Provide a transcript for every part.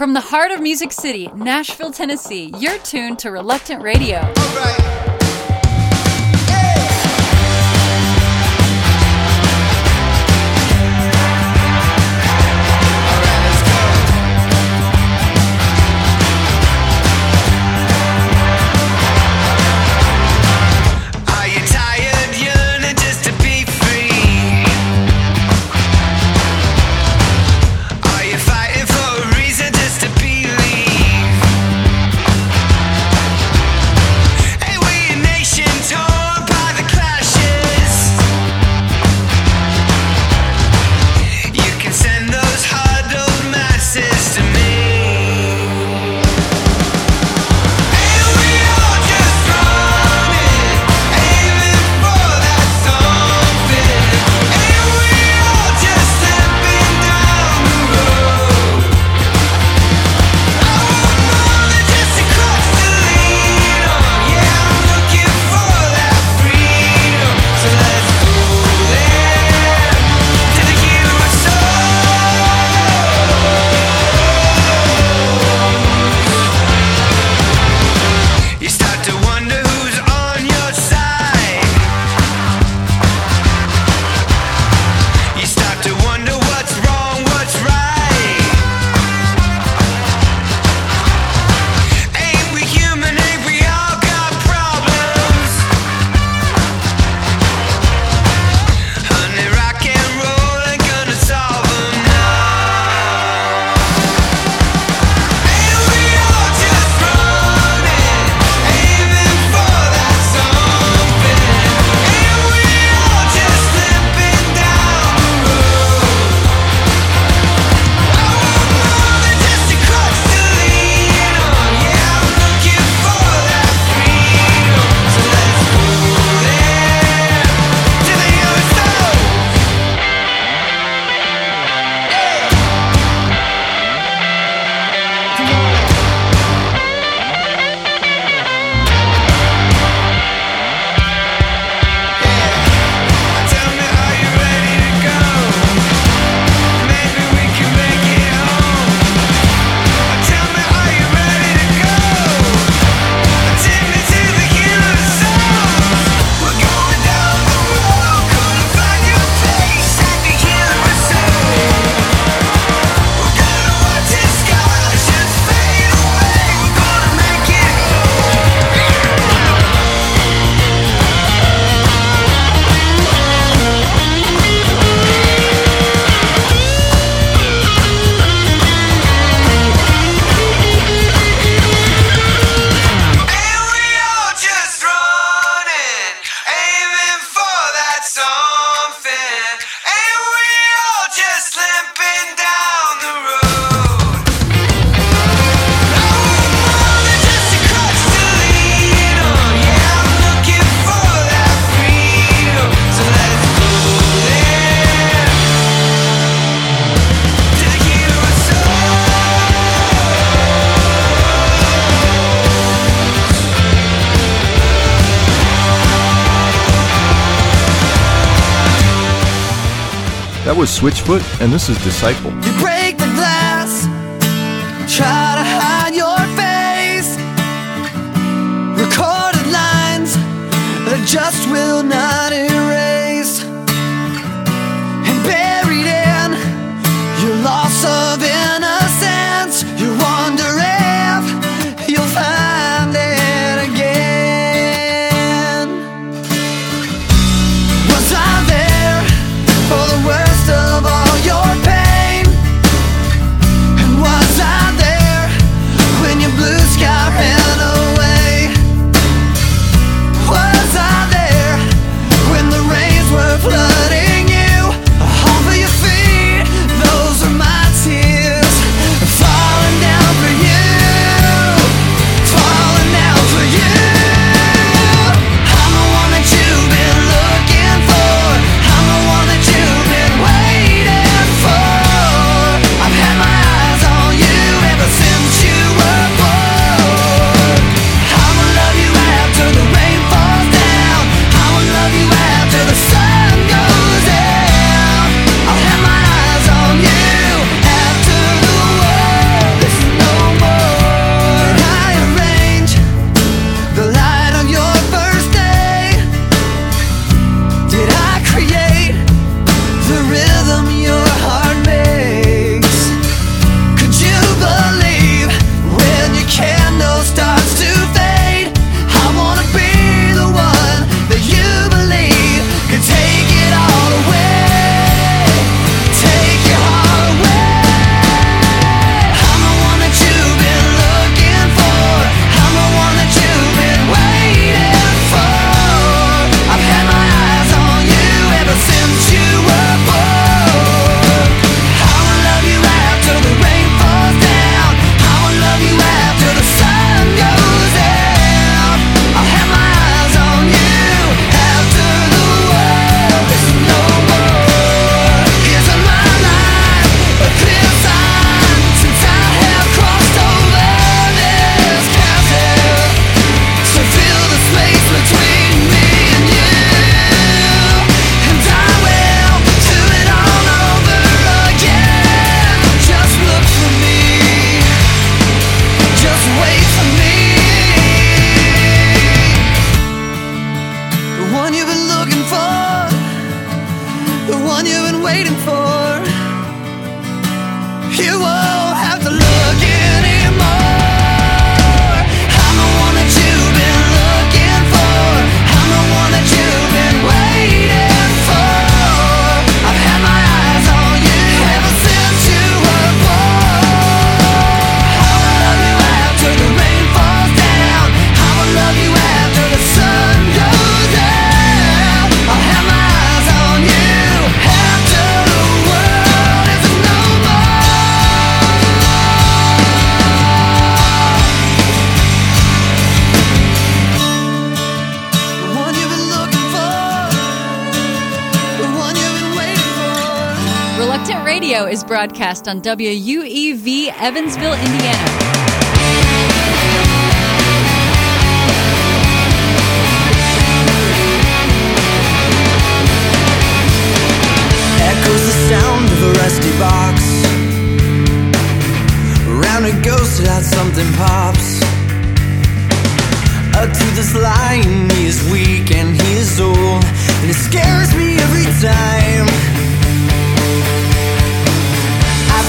From the heart of Music City, Nashville, Tennessee, you're tuned to Reluctant Radio. Was Switchfoot, and this is Disciple. You break the glass, broadcast on WUEV Evansville, Indiana. Echoes the sound of a rusty box. Around it goes till out something pops. A tooth is lying, he is weak and he is old. And it scares me every time.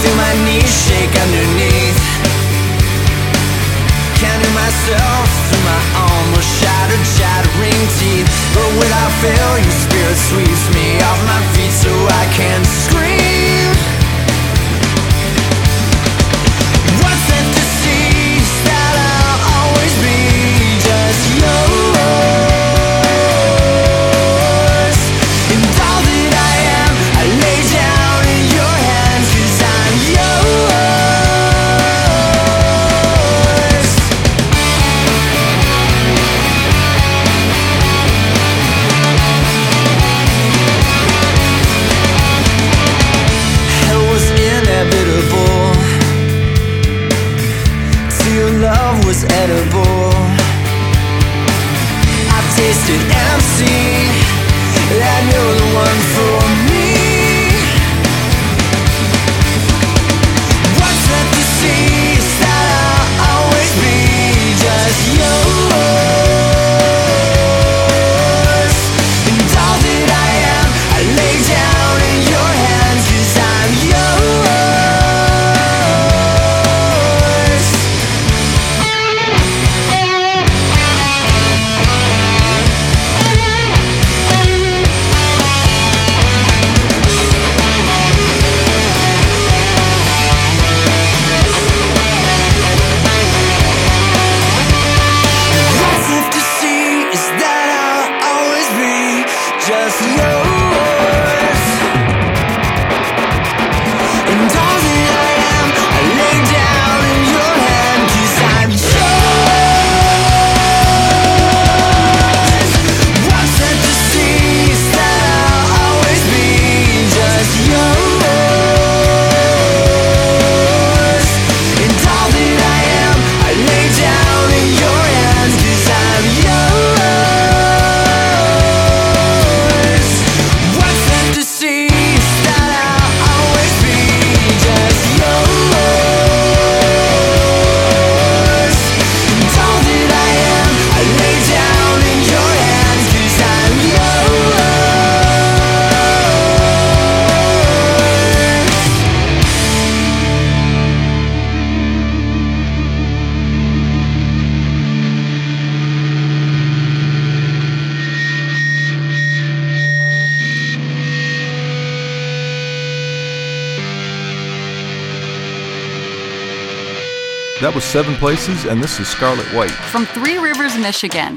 Feel my knees shake underneath. Counting myself through my almost shattered, shattering teeth. But without fail, your spirit sweeps me off my feet so I can scream. What's see is that I'll always be just yours. Just. That was Seven Places, and this is Scarlet White. From Three Rivers, Michigan.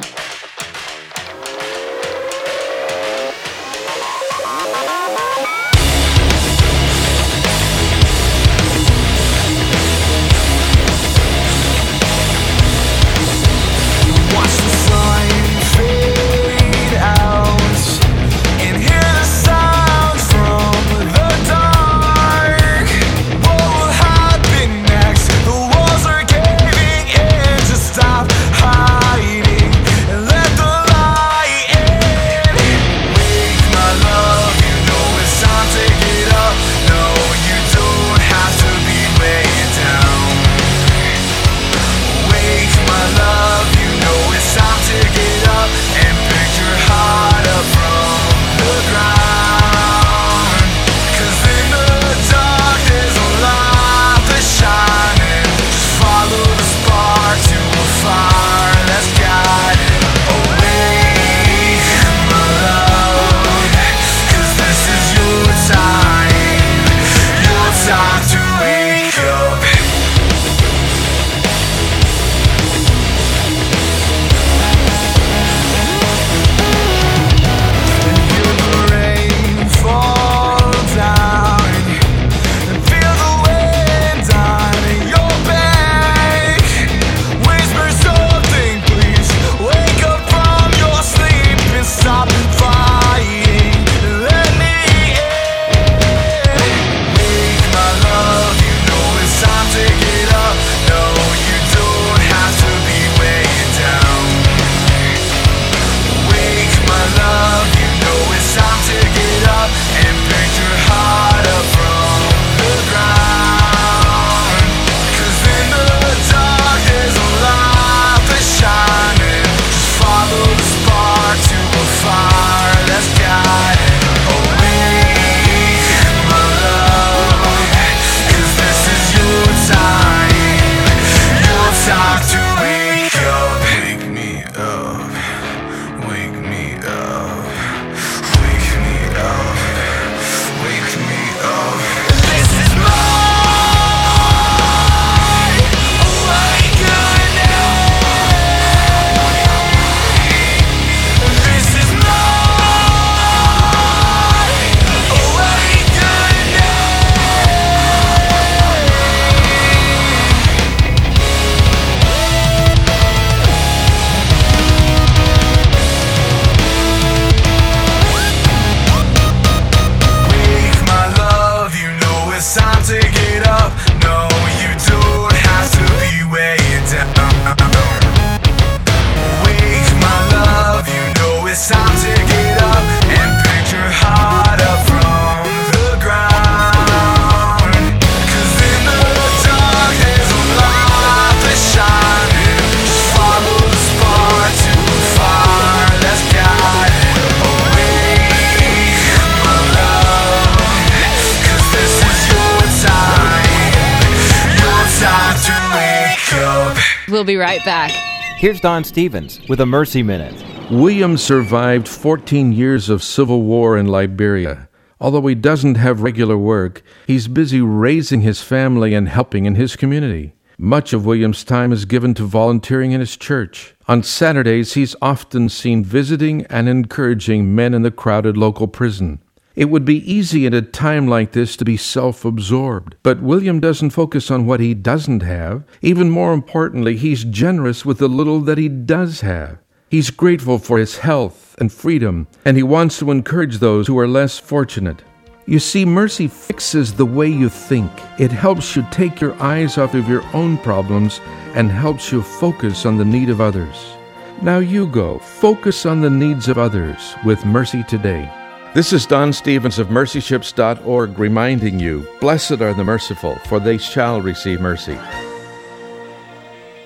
We'll be right back. Here's Don Stephens with a Mercy Minute. William survived 14 years of civil war in Liberia. Although he doesn't have regular work, he's busy raising his family and helping in his community. Much of William's time is given to volunteering in his church. On Saturdays, he's often seen visiting and encouraging men in the crowded local prison. It would be easy at a time like this to be self absorbed, but William doesn't focus on what he doesn't have. Even more importantly, he's generous with the little that he does have. He's grateful for his health and freedom, and he wants to encourage those who are less fortunate. You see, mercy fixes the way you think. It helps you take your eyes off of your own problems and helps you focus on the need of others. Now you go, focus on the needs of others with Mercy Today. This is Don Stephens of mercyships.org reminding you Blessed are the merciful, for they shall receive mercy.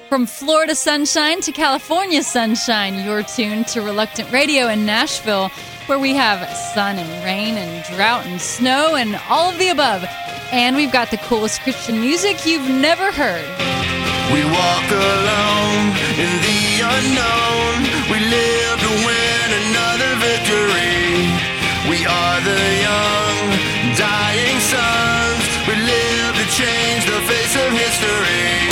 From Florida sunshine to California sunshine, you're tuned to Reluctant Radio in Nashville where we have sun and rain and drought and snow and all of the above. And we've got the coolest Christian music you've never heard. We walk alone in the unknown. We live to win another victory. Are the young, dying sons. We live to change the face of history.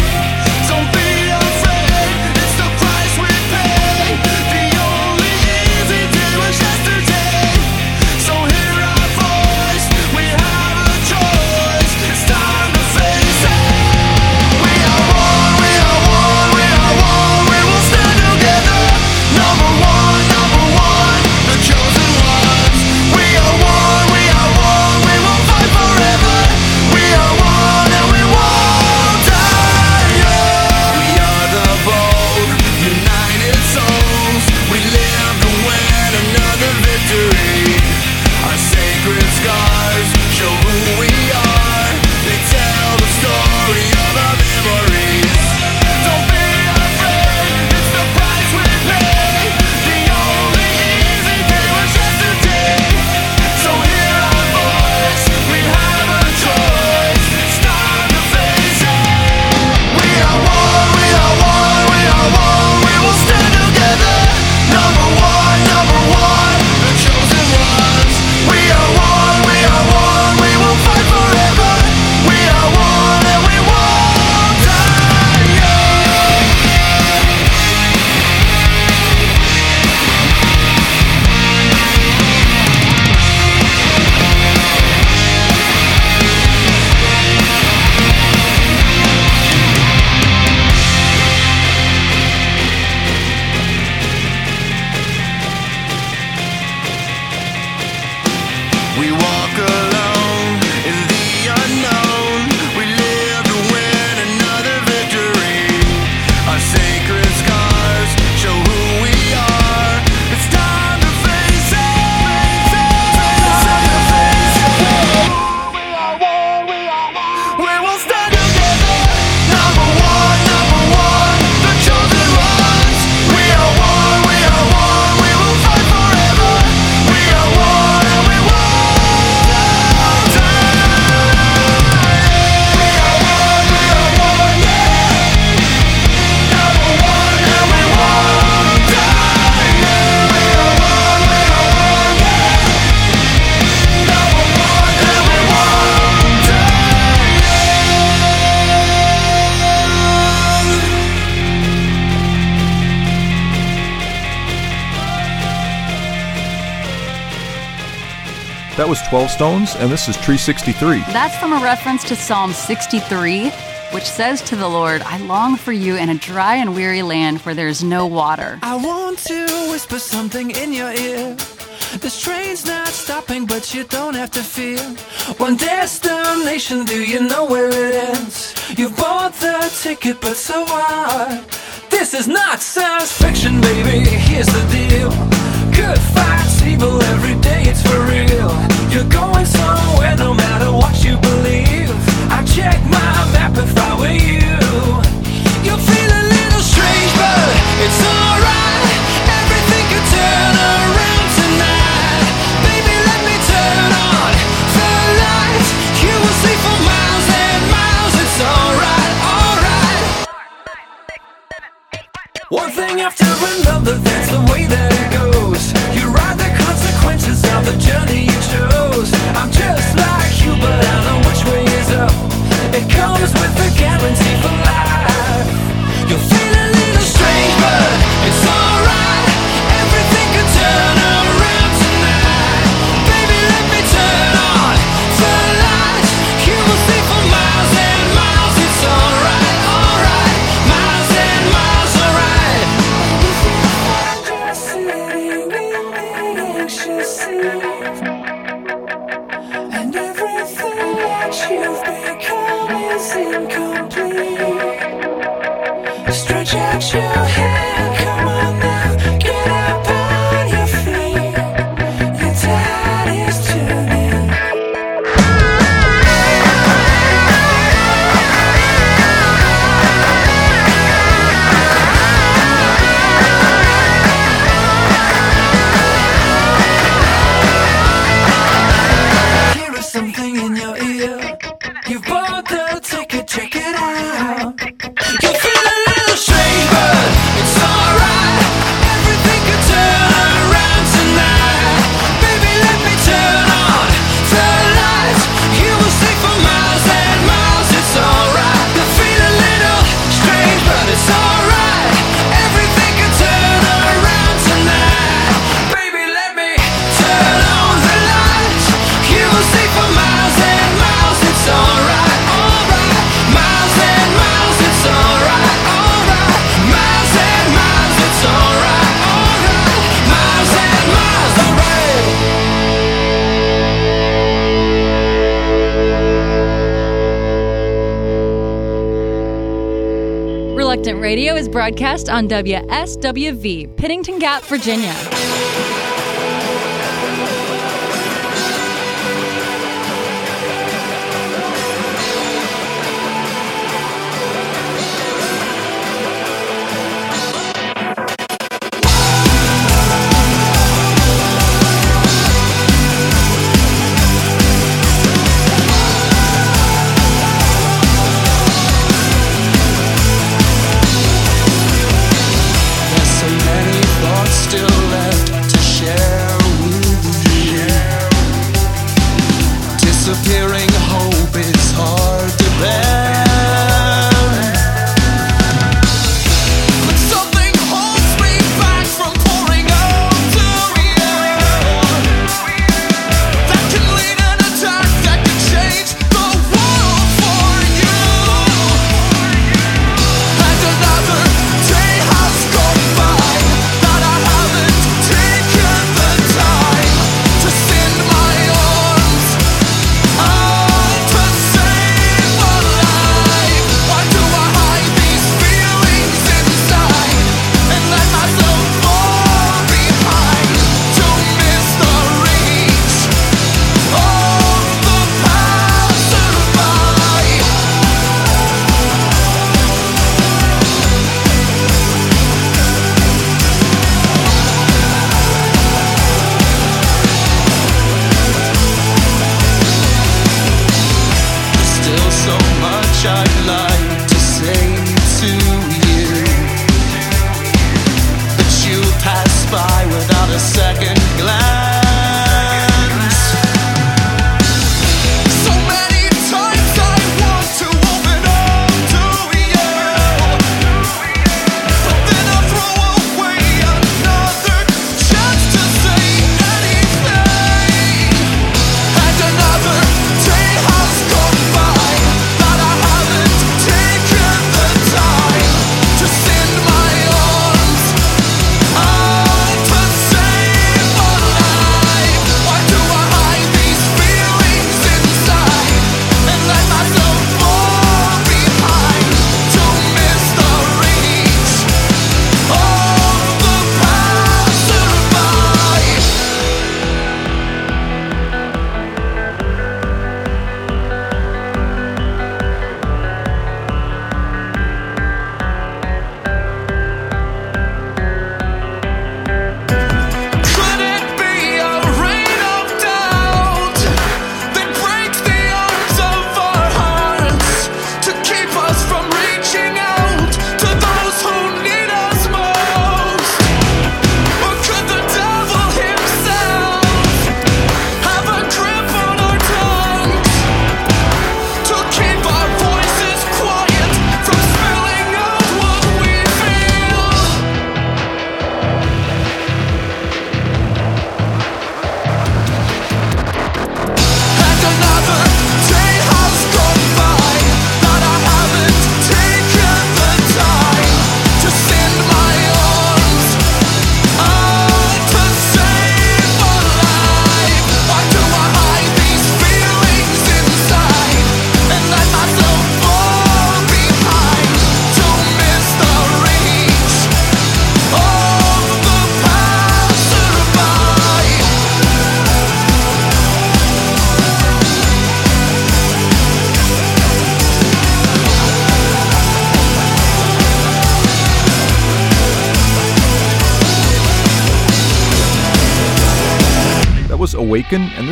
Was 12 Stones, and this is Tree 63. That's from a reference to Psalm 63, which says to the Lord, I long for you in a dry and weary land where there's no water. I want to whisper something in your ear. This train's not stopping, but you don't have to fear. One destination, do you know where it ends? You bought the ticket, but so what? This is not science fiction, baby. Here's the deal. Good fights evil every day, it's for real. You're going somewhere no matter what you believe. I check my map if I were you. You broadcast on WSWV, Pennington Gap, Virginia.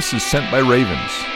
This is Sent by Ravens.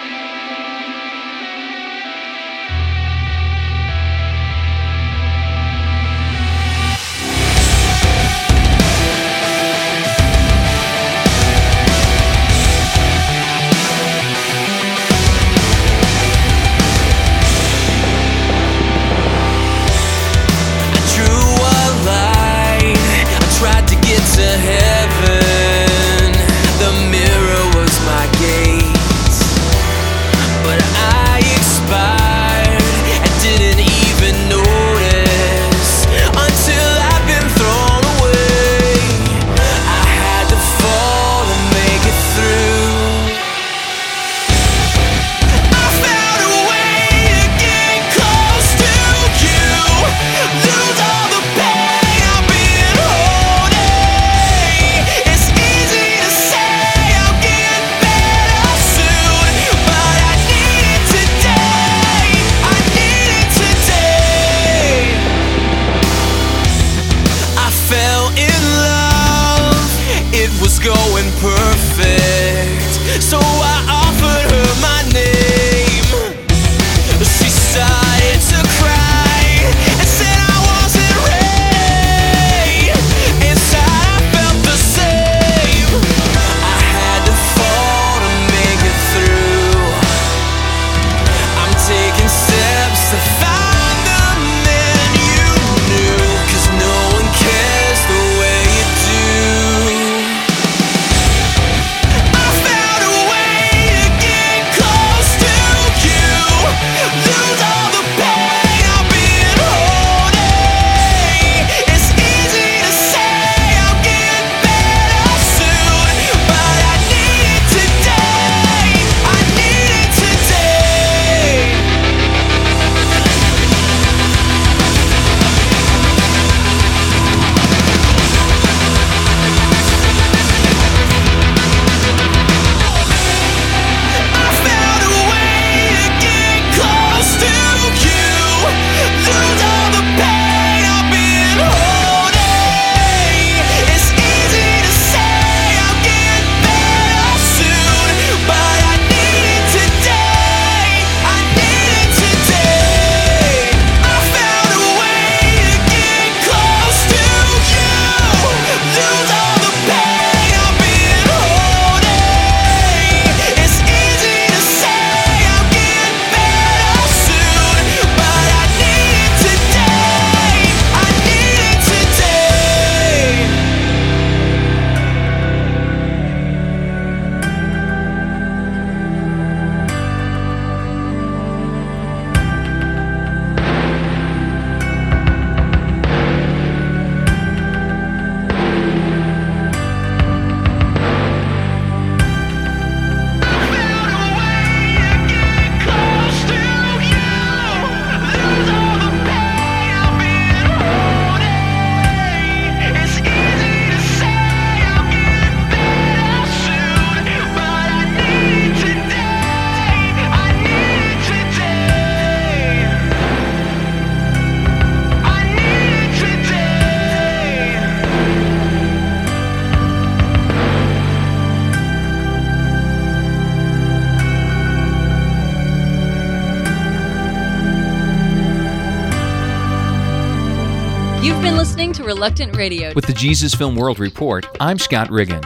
Reluctant Radio. With the Jesus Film World Report, I'm Scott Riggin.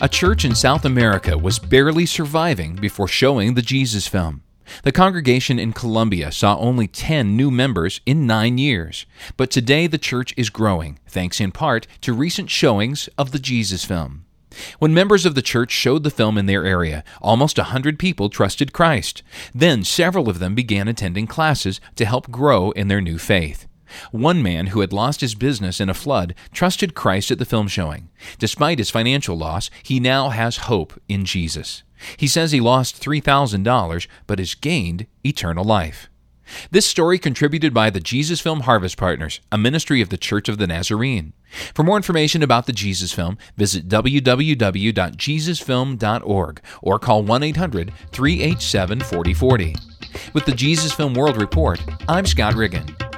A church in South America was barely surviving before showing the Jesus film. The congregation in Colombia saw only 10 new members in nine years, but today the church is growing, thanks in part to recent showings of the Jesus film. When members of the church showed the film in their area, almost a hundred people trusted Christ. Then several of them began attending classes to help grow in their new faith. One man who had lost his business in a flood trusted Christ at the film showing. Despite his financial loss, he now has hope in Jesus. He says he lost $3,000 but has gained eternal life. This story contributed by the Jesus Film Harvest Partners, a ministry of the Church of the Nazarene. For more information about the Jesus Film, visit www.jesusfilm.org or call 1 800 387 4040. With the Jesus Film World Report, I'm Scott Riggin.